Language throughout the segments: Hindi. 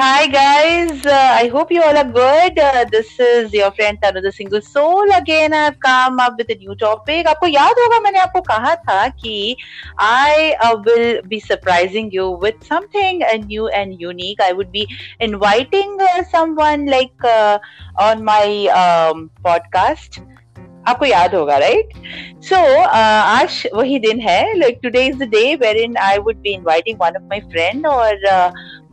Hi guys, uh, I hope you all are good. Uh, this is your friend Tanu the Single Soul. Again, I've come up with a new topic. आपको याद होगा मैंने आपको कहा था कि I uh, will be surprising you with something uh, new and unique. I would be inviting uh, someone like uh, on my um, podcast. आपको याद होगा राइट सो आज वही दिन है like today is the day wherein I would be inviting one of my friend और uh,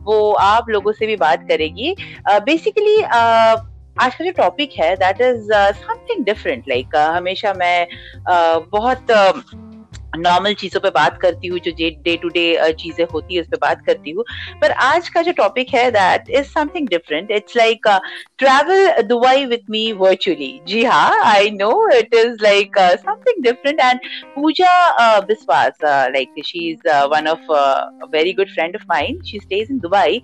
वो आप लोगों से भी बात करेगी। बेसिकली uh, आज का जो टॉपिक है that is something different like हमेशा मैं uh, बहुत uh, नॉर्मल चीज़ों पे बात करती हूँ जो डे टू डे चीज़ें होती है उस पर बात करती हूँ। पर आज का जो टॉपिक है that is something different it's like travel Dubai with me virtually जी हाँ I know it is like something different and Pooja Biswas like she is one of very good friend of mind she stays in Dubai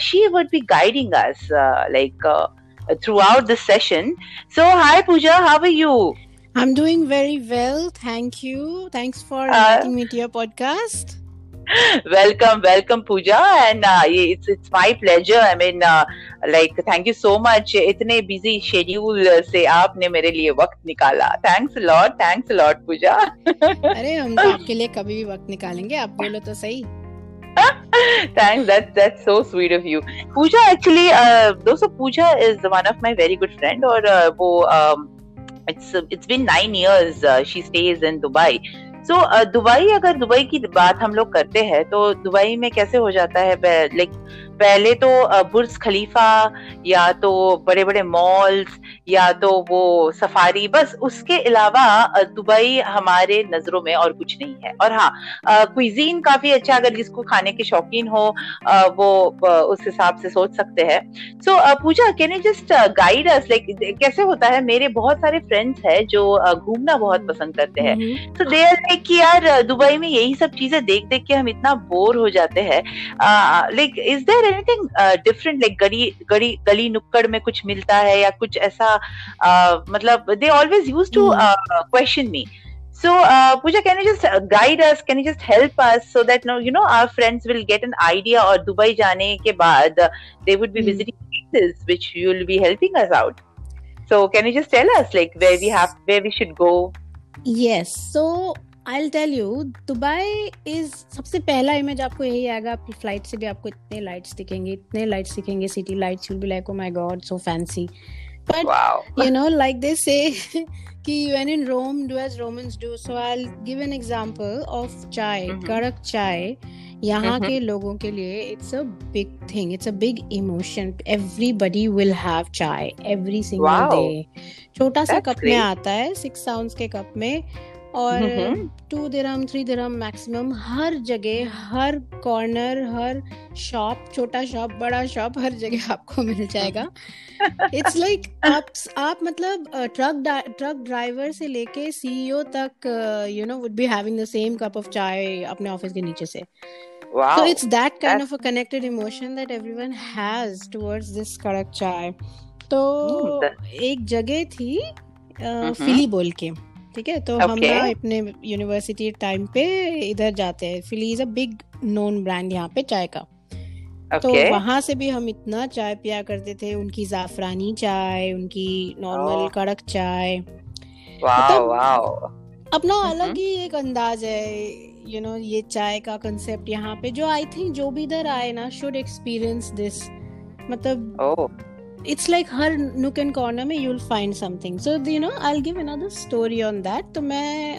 she would be guiding us like throughout the session. So, hi Pooja, how are you? I'm doing very well. Thank you. Thanks for uh, inviting uh, me to your podcast. welcome, welcome, Pooja. And uh, it's it's my pleasure. I mean, uh, like, thank you so much. इतने busy schedule से आपने मेरे लिए वक्त निकाला. Thanks a lot. Thanks a lot, Pooja. अरे हम तो आपके लिए कभी भी वक्त निकालेंगे. आप बोलो तो सही. Thanks. That's that's so sweet of you. Pooja actually, uh, दोस्तों Pooja is one of my very good friend और uh, वो um, it's it's been nine years uh, she stays in Dubai. So so, uh, Dubai अगर दुबई की बात हम लोग करते हैं तो दुबई में कैसे हो जाता है लाइक पहले तो बुर्ज खलीफा या तो बड़े बड़े मॉल्स या तो वो सफारी बस उसके अलावा दुबई हमारे नज़रों में और कुछ नहीं है। और हाँ क्विजीन काफ़ी अच्छा अगर जिसको खाने के शौकीन हो वो उस हिसाब से सोच सकते हैं। So Pooja can you just guide us like कैसे होता है? मेरे बहुत सारे फ्रेंड्स हैं जो घूमना बहुत पसंद करते हैं। सो दे आर लाइक कि यार दुबई में यही सब चीज़ें देख देख के हम इतना बोर हो जाते हैं। Like is there anything different like गली गली गली नुक्कड़ में कुछ मिलता है या कुछ ऐसा मतलब they always use to question me So, uh, Pooja, can you just uh, guide us? Can you just help us so that no, you know our friends will get an idea? Or Dubai जाने के बाद uh, they would be mm. visiting places which you will be helping us out. So, can you just tell us like where we have where we should go? Yes. So I tell you Dubai is सबसे पहला इमेज आपको यही आएगा आपकी फ़्लाइट से भी आपको इतने लाइट्स दिखेंगे इतने लाइट्स दिखेंगे city lights will be like oh my God so fancy but you know like they say कि when in Rome do as Romans do so I will give an example of chai कड़क चाय यहाँ mm-hmm. के लोगों के लिए it's a big thing it's a big emotion everybody will have chai every single day छोटा सा कप में आता है सिक्स साउंड के कप में और two dirham three dirham maximum हर जगह हर कॉर्नर हर शॉप छोटा शॉप बड़ा शॉप हर जगह आपको मिल जाएगा। इट्स लाइक like, आप आप मतलब ट्रक ट्रक ड्राइवर से लेके सीईओ e तक you know would be having the same cup of chai अपने ऑफ़िस के नीचे से। Wow. So it's that kind That's... of a connected emotion that everyone has towards this karak chai. तो mm, एक जगह थी फिली बोल के। ठीक है तो okay. हम ना अपने यूनिवर्सिटी टाइम पे इधर जाते हैं Filli is a big known brand यहाँ पे चाय का तो okay. तो वहाँ से भी हम इतना चाय पिया करते थे उनकी जाफरानी चाय उनकी नॉर्मल oh. कड़क चाय wow, wow. अपना mm-hmm. अलग ही एक अंदाज है यू you नो know, ये चाय का कंसेप्ट यहाँ पे जो आई थिंक जो भी इधर आए ना शुड एक्सपीरियंस दिस मतलब oh. इट्स लाइक हर नुक एंड कॉर्नर में you will find something so you know I give another story on that तो मैं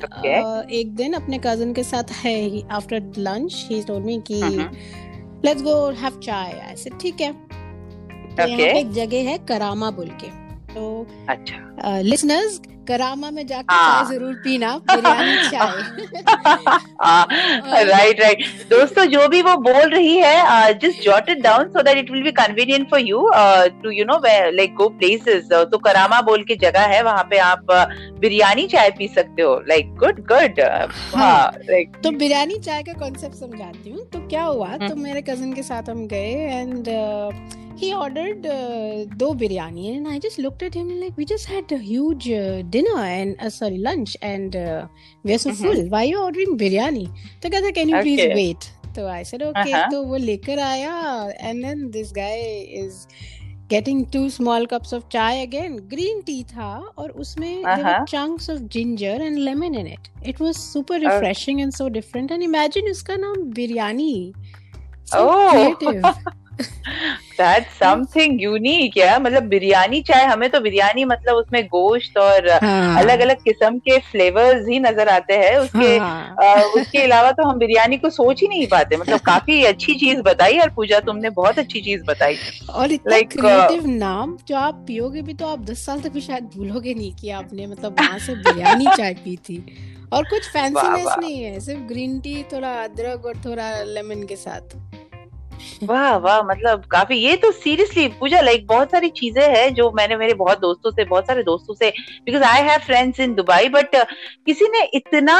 एक दिन अपने कज़न के साथ है after lunch he told me कि let's go have chai. I said ठीक है. तो यहाँ पे एक जगह है करामा बोल के। तो अच्छा। लिसनर्स uh, करामा में जाकर हाँ। चाय ज़रूर पीना बिरयानी चाय। राइट राइट दोस्तों जो भी वो बोल रही है just jot it down so that it will be convenient for you to you know like go places तो करामा बोल के जगह है वहाँ पे आप बिरयानी चाय पी सकते हो। लाइक गुड गुड लाइक तो बिरयानी चाय का कॉन्सेप्ट समझाती हूँ। तो क्या हुआ हम्म। तो मेरे कज़न के साथ हम गए and he ordered uh, do biryani and i just looked at him like we just had a huge uh, dinner and uh, sorry lunch and uh, we're so mm-hmm. full why are you ordering biryani Together, can you okay. please wait so i said okay so wo lekar and then this guy is getting two small cups of chai again green tea tha or usme uh-huh. there were chunks of ginger and lemon in it it was super oh. refreshing okay. and so different and imagine uska naam biryani so oh. creative that's something unique है मतलब बिरयानी चाहे हमें तो बिरयानी मतलब उसमें गोश्त और हाँ. अलग अलग किस्म के फ्लेवर्स ही नज़र आते हैं। उसके हाँ. आ, उसके अलावा तो हम बिरयानी को सोच ही नहीं पाते। मतलब काफ़ी अच्छी चीज़ बताई और पूजा तुमने बहुत अच्छी चीज़ बताई। और इतना like, क्रिएटिव uh, नाम जो आप पियोगे भी तो आप दस साल तक भी शायद भूलोगे नहीं कि आपने मतलब वहाँ से बिरयानी चाय पी थी। और कुछ फैंसीनेस नहीं है सिर्फ़ ग्रीन टी थोड़ा अदरक और थोड़ा लेमन के साथ। वाह वाह मतलब काफ़ी, ये तो सीरियसली पूजा लाइक बहुत सारी चीज़ें हैं जो मैंने मेरे बहुत दोस्तों से, बहुत सारे दोस्तों से because I have friends in Dubai but किसी ने इतना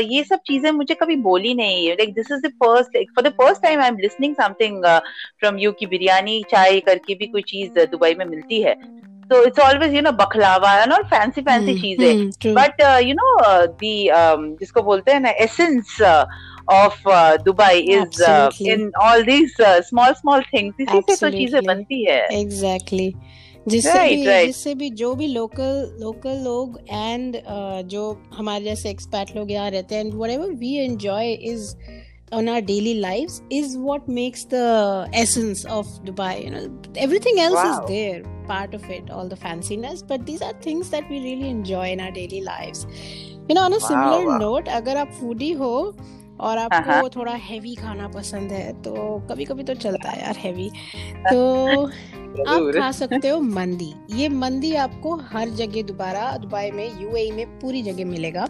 ये सब चीज़ें मुझे कभी बोली नहीं है। Like this is the first for the first time I am listening something from you की बिरयानी, चाय करके भी कोई चीज़ दुबई में मिलती है। तो it's always you know baklava and all fancy fancy चीज़ें बट यू नो दी जिसको बोलते हैं ना essence of Dubai is in all these small small things इसी से तो चीज़ें बनती है। एग्जैक्टली जिससे right, भी right. जिससे भी जो भी लोकल लोकल लोग एंड uh, जो हमारे जैसे एक्सपर्ट लोग यहाँ रहते हैं and we enjoy is on our daily lives is what makes the essence of Dubai. You know, everything else wow. is there, part of it, all the fanciness. But these are things that we really enjoy in our daily lives. You know, on a wow, similar wow. note, अगर आप foodie हो और हाँ, आपको हाँ. थोड़ा हैवी खाना पसंद है तो कभी कभी तो चलता है यार हैवी तो आप खा सकते हो मंदी ये मंदी आपको हर जगह दोबारा दुबई में यूएई में पूरी जगह मिलेगा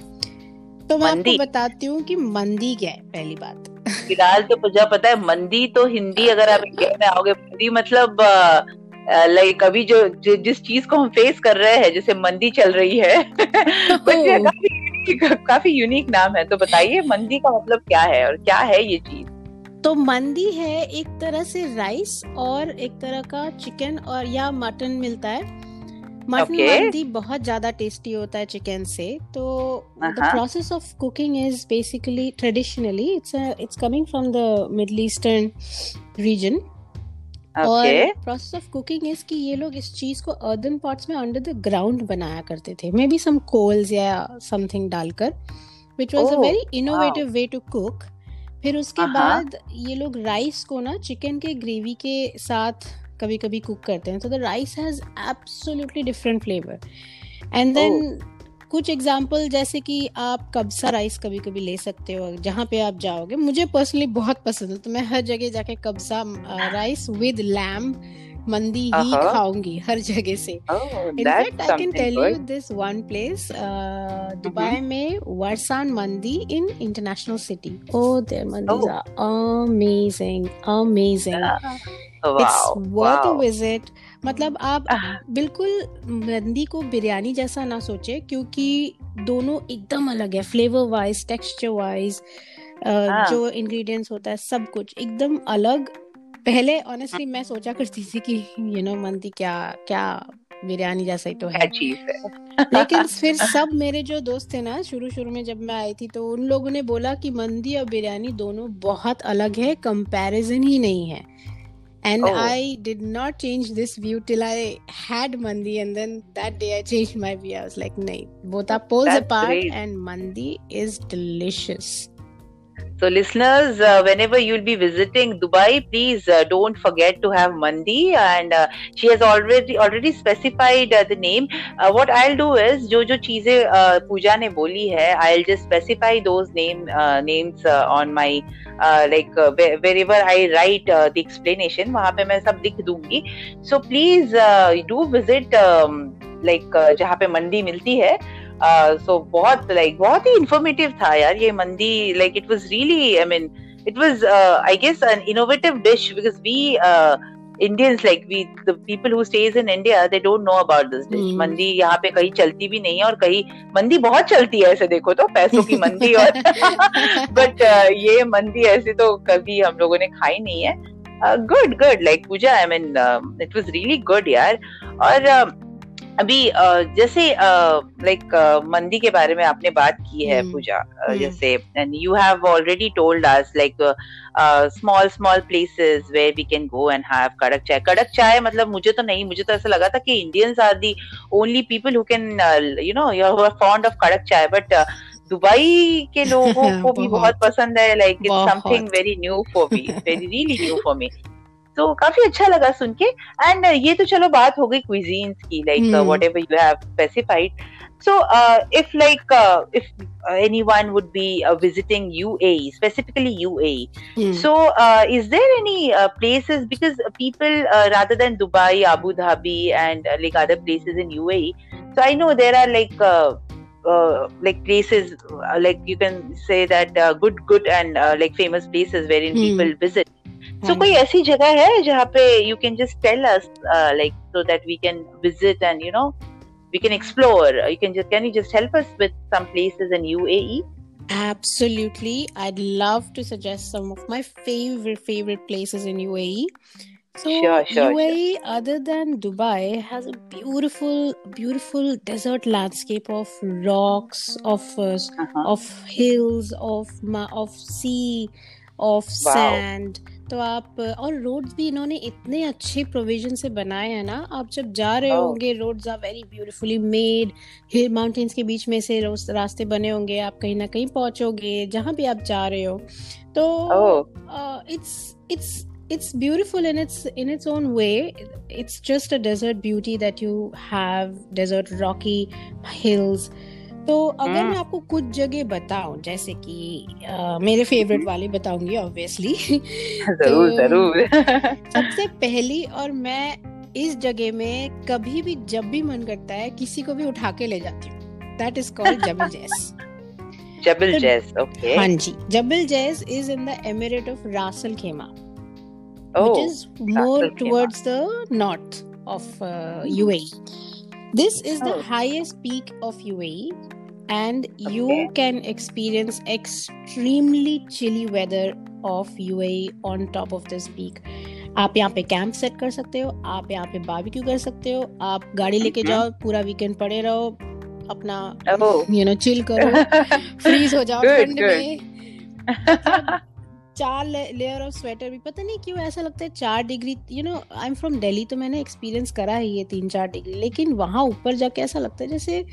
तो मैं आपको बताती हूँ कि मंदी क्या है पहली बात फ़िलहाल तो मुझे पता है मंदी तो हिंदी अगर आप इंडिया में आओगे मंदी मतलब लाइक अभी जो जिस चीज़ को हम फेस कर रहे हैं जैसे मंदी चल रही है काफ़ी यूनिक नाम है तो बताइए मंदी का मतलब क्या है और क्या है ये चीज़? तो मंदी है एक तरह से राइस और एक तरह का चिकन और या मटन मिलता है। मटन. मंदी बहुत ज़्यादा टेस्टी होता है चिकन से तो the process of cooking is basically traditionally it's it's coming from the middle eastern region और प्रोसेस ऑफ़ कुकिंग इज़ कि ये लोग इस चीज़ को अर्दन पॉट्स में अंडर द ग्राउंड बनाया करते थे। मे बी सम कोल्स या समथिंग डालकर which was a very innovative way to cook फिर उसके uh-huh. बाद ये लोग राइस को ना चिकन के ग्रेवी के साथ कभी कभी कुक करते हैं तो the rice has absolutely different flavour and then कुछ एग्ज़ाम्पल जैसे कि आप कब्सा राइस कभी कभी ले सकते हो जहाँ पे आप जाओगे मुझे पर्सनली बहुत पसंद है तो मैं हर जगह जाके कब्सा राइस विद लैम्ब मंदी ही uh-huh. खाऊँगी हर जगह से. In fact I can tell you this one place Dubai में वर्सान मंदी in international city oh there मंदीज are amazing amazing it's worth a visit मतलब आप बिल्कुल मंदी को बिरयानी जैसा ना सोचे क्योंकि दोनों एकदम अलग है फ्लेवर वाइज टेक्सचर वाइज जो इंग्रेडिएंट्स होता है सब कुछ एकदम अलग। पहले ऑनेस्टली मैं सोचा करती थी कि यू नो मंदी क्या क्या बिरयानी जैसा ही तो है। है। लेकिन फिर सब मेरे जो दोस्त थे ना शुरू शुरू में जब मैं आई थी तो उन लोगों ने बोला कि मंदी और बिरयानी दोनों बहुत अलग है कंपैरिजन ही नहीं है। And oh. i did not change this view till i had mandi and then that day i changed my view i was like nay both are poles apart great. and mandi is delicious so, listeners, uh, whenever you'll be visiting Dubai, please uh, don't forget to have mandi. And uh, she has already already specified uh, the name. Uh, what I'll do is, जो जो चीज़ें uh, पूजा ने बोली है, I'll just specify those name names on my like wherever I write the explanation. वहाँ पे मैं सब लिख दूँगी. So please do visit um, like जहाँ पे मंडी मिलती है. सो बहुत लाइक बहुत ही इंफॉर्मेटिव था यार ये मंदी like it was really I mean it was uh, i guess an innovative dish because we uh, Indians like we the people who stays in India they don't know about this dish. Mm. मंदी यहाँ पे कहीं चलती भी नहीं है और कहीं मंदी बहुत चलती है ऐसे देखो तो पैसों की मंदी और बट uh, ये मंदी ऐसे तो कभी हम लोगों ने खाई नहीं है। Good good like Pooja I mean it was really good यार। और uh, अभी जैसे लाइक मंदी के बारे में आपने बात की है पूजा जैसे and you have already told us like small small places where we can go and have कड़क चाय। कड़क चाय मतलब मुझे तो नहीं मुझे तो ऐसा लगा था कि Indians are the only people who can you know you are fond of कड़क चाय बट दुबई के लोगों को भी बहुत। पसंद है like it's something very new for me very really new for me तो काफ़ी अच्छा लगा सुन के एंड ये तो चलो बात हो गई क्विजीन्स की like whatever you have specified so uh, if like uh, if uh, anyone would be uh, visiting UAE specifically UAE hmm. so uh, is there any uh, places because people uh, rather than Dubai Abu Dhabi and uh, like other places in UAE so I know there are like uh, uh, like places uh, like you can say that uh, good good and uh, like famous places wherein hmm. people visit so so, कोई ऐसी जगह है जहाँ पे you can just tell us like so that we can visit and you know we can explore you can just can you just help us with some places in UAE absolutely i'd love to suggest some of my favorite favorite places in UAE so sure, sure, UAE sure. other than Dubai has a beautiful beautiful desert landscape of rocks of uh, uh-huh. of hills of of sea of wow. sand तो आप और रोड्स भी इन्होंने इतने अच्छे प्रोविज़न से बनाए हैं ना। आप जब जा रहे oh. होंगे roads are very beautifully made hill mountains के बीच में से रास्ते बने होंगे आप कहीं ना कहीं पहुंचोगे जहाँ भी आप जा रहे हो। तो it's it's it's beautiful in its in its own way. It's just a desert beauty that you have desert rocky hills. तो अगर मैं हम्म। आपको कुछ जगह बताऊँ जैसे कि आ, मेरे फेवरेट हम्म। वाले बताऊँगी ऑब्वियसली ज़रूर तो, ज़रूर सबसे पहली और मैं इस जगह में कभी भी जब भी मन करता है किसी को भी उठा के ले जाती हूँ। That is called Jebel Jais Jebel Jais okay हाँ जी Jebel Jais is in the emirate of Ras Al Khaimah which is more towards the north of uh, UAE. This is the oh. highest peak of UAE and you okay. can experience extremely chilly weather of UAE on top of this peak. आप यहाँ पे कैंप सेट कर सकते हो आप यहाँ पे बारबेक्यू कर सकते हो आप गाड़ी लेके mm-hmm. जाओ पूरा वीकेंड पड़े रहो अपना यू नो चिल करो फ्रीज हो जाओ ठंड में चार लेयर ऑफ़ स्वेटर भी पता नहीं क्यों ऐसा लगता है चार degree you know I am from Delhi तो मैंने एक्सपीरियंस करा है ये तीन चार डिग्री लेकिन वहाँ ऊपर जाके ऐसा लगता है जैसे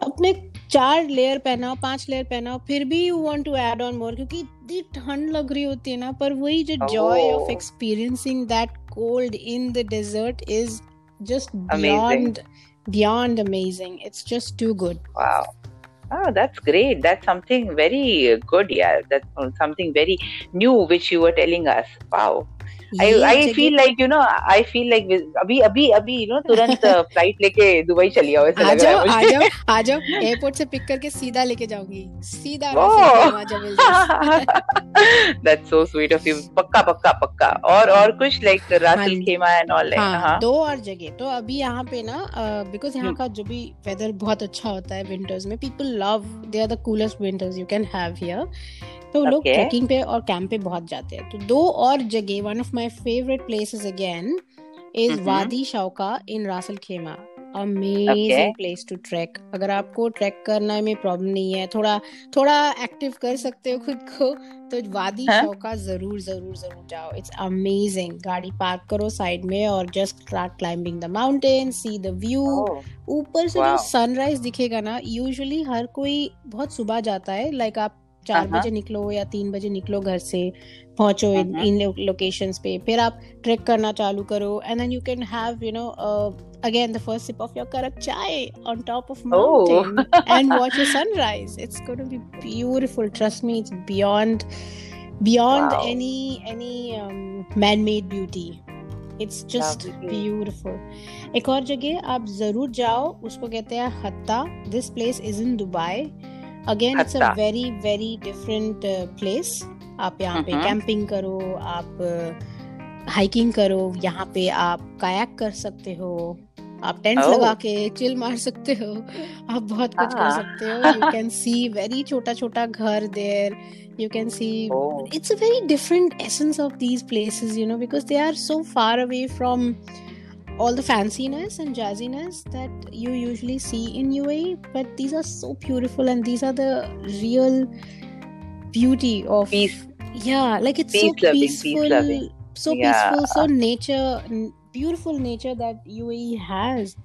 अपने चार लेयर पहनाओ पाँच लेयर पहनाओ फिर भी you want to add on more क्योंकि इतनी ठंड लग रही होती है ना पर वही जो joy of experiencing that cold in the desert is just beyond beyond amazing it's just too good wow Oh, that's great. That's something very good. Yeah, that's something very new which you were telling us. Wow. I I feel like you know I feel like अभी अभी अभी यू नो तुरंत फ़्लाइट लेके दुबई चली आओ ऐसा लग रहा है आ जाओ आ जाओ एयरपोर्ट से पिक करके सीधा लेके जाऊँगी। सीधा that's so sweet of you पक्का पक्का पक्का। और और कुछ लाइक रासल खेमा एंड ऑल लाइक दो और जगह। तो अभी यहाँ पे ना बिकॉज़ यहाँ का जो भी वेदर बहुत अच्छा होता है विंटर्स में people love they are the coolest winters you can have here तो okay. लोग ट्रैकिंग पे और कैंप पे बहुत जाते हैं। तो दो और जगह one of my favourite places again is Wadi Shawka in रासल Khaimah amazing place to trek अगर आपको ट्रैक करना में प्रॉब्लम नहीं है थोड़ा थोड़ा एक्टिव कर सकते हो खुद को तो वादी हाँ? शौका ज़रूर ज़रूर ज़रूर जाओ। इट्स अमेजिंग गाड़ी पार्क करो साइड में और just start climbing the mountain see the view ऊपर से जो सनराइज दिखेगा ना यूजुअली हर कोई बहुत सुबह जाता है। लाइक like आप चार हाँ, हाँ। बजे निकलो या तीन बजे निकलो घर से पहुंचो हाँ, इन लोकेशन पे। फिर आप ट्रेक करना चालू करो and then you can have you know again the first sip of your karak chai on top of mountain and watch your sunrise it's going be beautiful trust me it's beyond beyond any any man made beauty it's just beautiful एक और जगह आप ज़रूर जाओ उसको कहते हैं Hatta. This place is in Dubai again it's a very very different place आप यहाँ पे कैंपिंग करो आप हाइकिंग uh, करो यहाँ पे आप कायाक कर सकते हो आप टेंट oh. लगा के चिल मार सकते हो आप बहुत कुछ ah. कर सकते हो। यू कैन सी वेरी छोटा छोटा घर there you can see it's it's a very different essence of these places you know because they are so far away from all the fanciness and jazziness that you usually see in UAE, but these are so beautiful and these are the real beauty of peace. Yeah, like it's peace so loving, peaceful, peace so yeah. peaceful, so nature, beautiful nature that UAE has.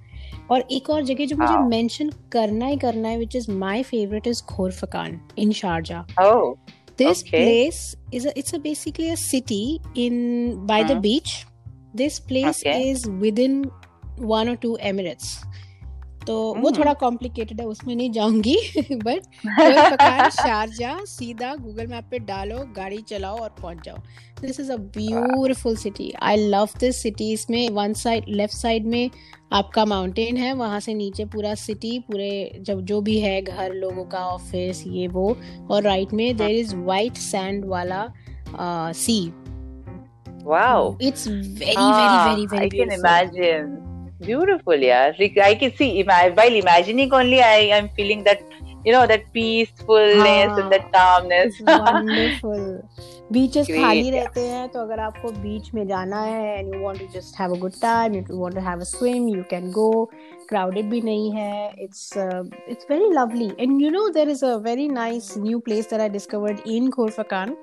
और एक और जगह जो मुझे मेंशन करना ही करना है which is my favorite is Khorfakan in Sharjah. Oh. This okay. place is a, it's a basically a city in by the place is is within one or two Emirates. तो वो थोड़ा कॉम्प्लिकेटेड है उसमें नहीं जाऊँगी बट शारजा सीधा गूगल मैप पे डालो गाड़ी चलाओ और पहुँच जाओ। This is a beautiful city I love this city इसमें वन साइड लेफ़्ट साइड में आपका माउंटेन है वहाँ से नीचे पूरा सिटी पूरे जब जो भी है घर लोगों का ऑफ़िस ये वो। और राइट में देर इज़ वाइट सैंड वाला सी Wow. It's very, ah, very, very, very I beautiful. can imagine. Beautiful, yeah. I can see while imagining only, I am feeling that you know that peacefulness ah, and that calmness. wonderful. Beaches खाली रहते हैं तो अगर आपको बीच में जाना है and you want to just have a good time, you want to have a swim, you can go. Crowded भी नहीं है. It's uh, it's very lovely. And you know there is a very nice new place that I discovered in Khorfakan.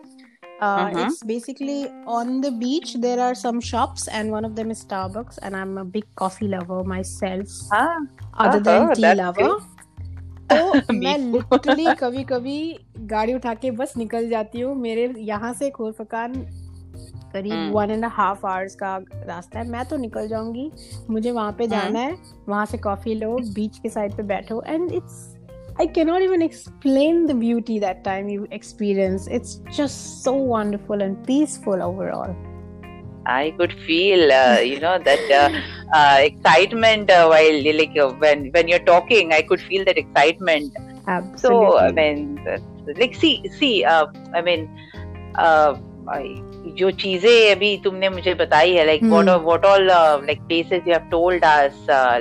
Uh, uh-huh. It's basically on the beach. There are some shops, and one of them is Starbucks. And I'm a big coffee lover myself, ah. other uh-huh, than tea lover. तो मैं लिटरली कभी कभी गाड़ी उठा के बस निकल जाती हूँ मेरे यहाँ से खोरफकान करीब वन एंड हाफ़ आवर्स का रास्ता है मैं तो निकल जाऊँगी मुझे वहाँ पे जाना है वहाँ से कॉफ़ी लो बीच के साइड पे बैठो and it's I cannot even explain the beauty that time you experience. It's just so wonderful and peaceful overall. I could feel, uh, you know, that uh, uh, excitement uh, while like uh, when when you're talking. I could feel that excitement. Absolutely. So I mean, like see, see. Uh, I mean, जो चीजें अभी तुमने मुझे बताई है like what hmm. what all like places you have told us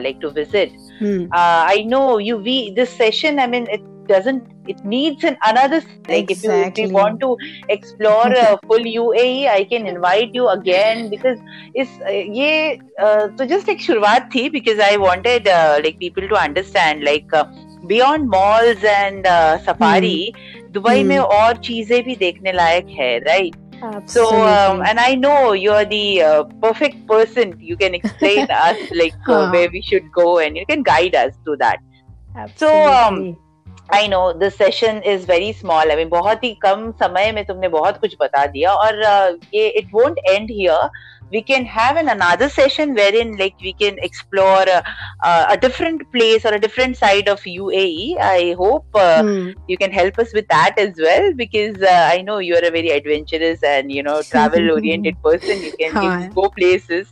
like to visit. Hmm. Uh, I know you. We this session. I mean, it doesn't. It needs an another. Like exactly. if you if you want to explore uh, full UAE, I can invite you again because it's uh, ये uh, तो just like शुरुआत थी because I wanted uh, like people to understand like uh, beyond malls and uh, safari, hmm. Dubai hmm. में और चीजें भी देखने लायक है, right? Absolutely. So, um, and I know you're the uh, perfect person. You can explain us like uh, where we should go, and you can guide us to that. Absolutely. So, um, I know the session is very small. I mean, बहुत ही कम समय में तुमने बहुत कुछ बता दिया और uh, ये it won't end here. we can have an another session wherein like we can explore uh, uh, a different place or a different side of UAE. I hope uh, hmm. you can help us with that as well because uh, I know you are a very adventurous and you know travel oriented person. You can, you can go places.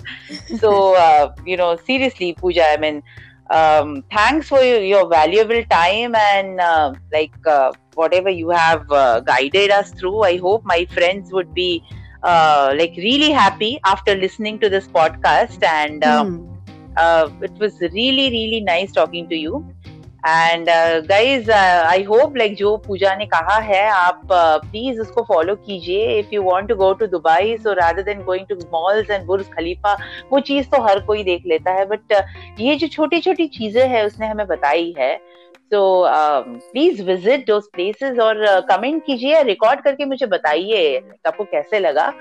So uh, you know seriously, Pooja. I mean. Um, thanks for your, your, valuable time and uh, like whatever you have guided us through. I hope my friends would be uh, like really happy after listening to this podcast. And mm. uh, it was really really nice talking to you. And guys I hope like जो पूजा ने कहा है आप प्लीज़ uh, उसको फॉलो कीजिए. If you want to go to Dubai so rather than going to malls and Burj Khalifa वो चीज़ तो हर कोई देख लेता है. बट uh, ये जो छोटी छोटी चीज़ें हैं उसने हमें बताई है. सो प्लीज़ विज़िट दो प्लेसेस और uh, कमेंट कीजिए रिकॉर्ड करके मुझे बताइए आपको कैसे लगा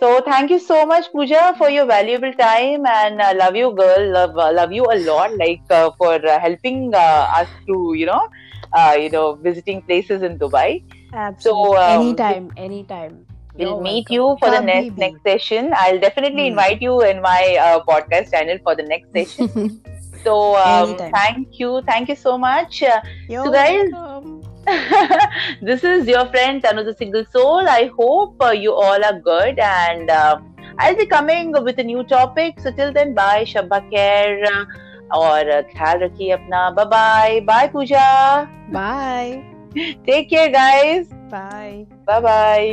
so thank you so much Pooja for your valuable time and love you girl love you a lot like for helping us to you know you know visiting places in Dubai so any time any time We'll oh meet you for the next next session. I'll definitely mm. invite you in my uh, podcast channel for the next session. So um, thank you, thank you so much. You're so guys, this is your friend Tanu the Single Soul. I hope uh, you all are good and uh, I'll be coming with a new topic. So till then, bye, Shabba care और ख्याल रखिए अपना bye bye bye Pooja bye take care guys bye bye bye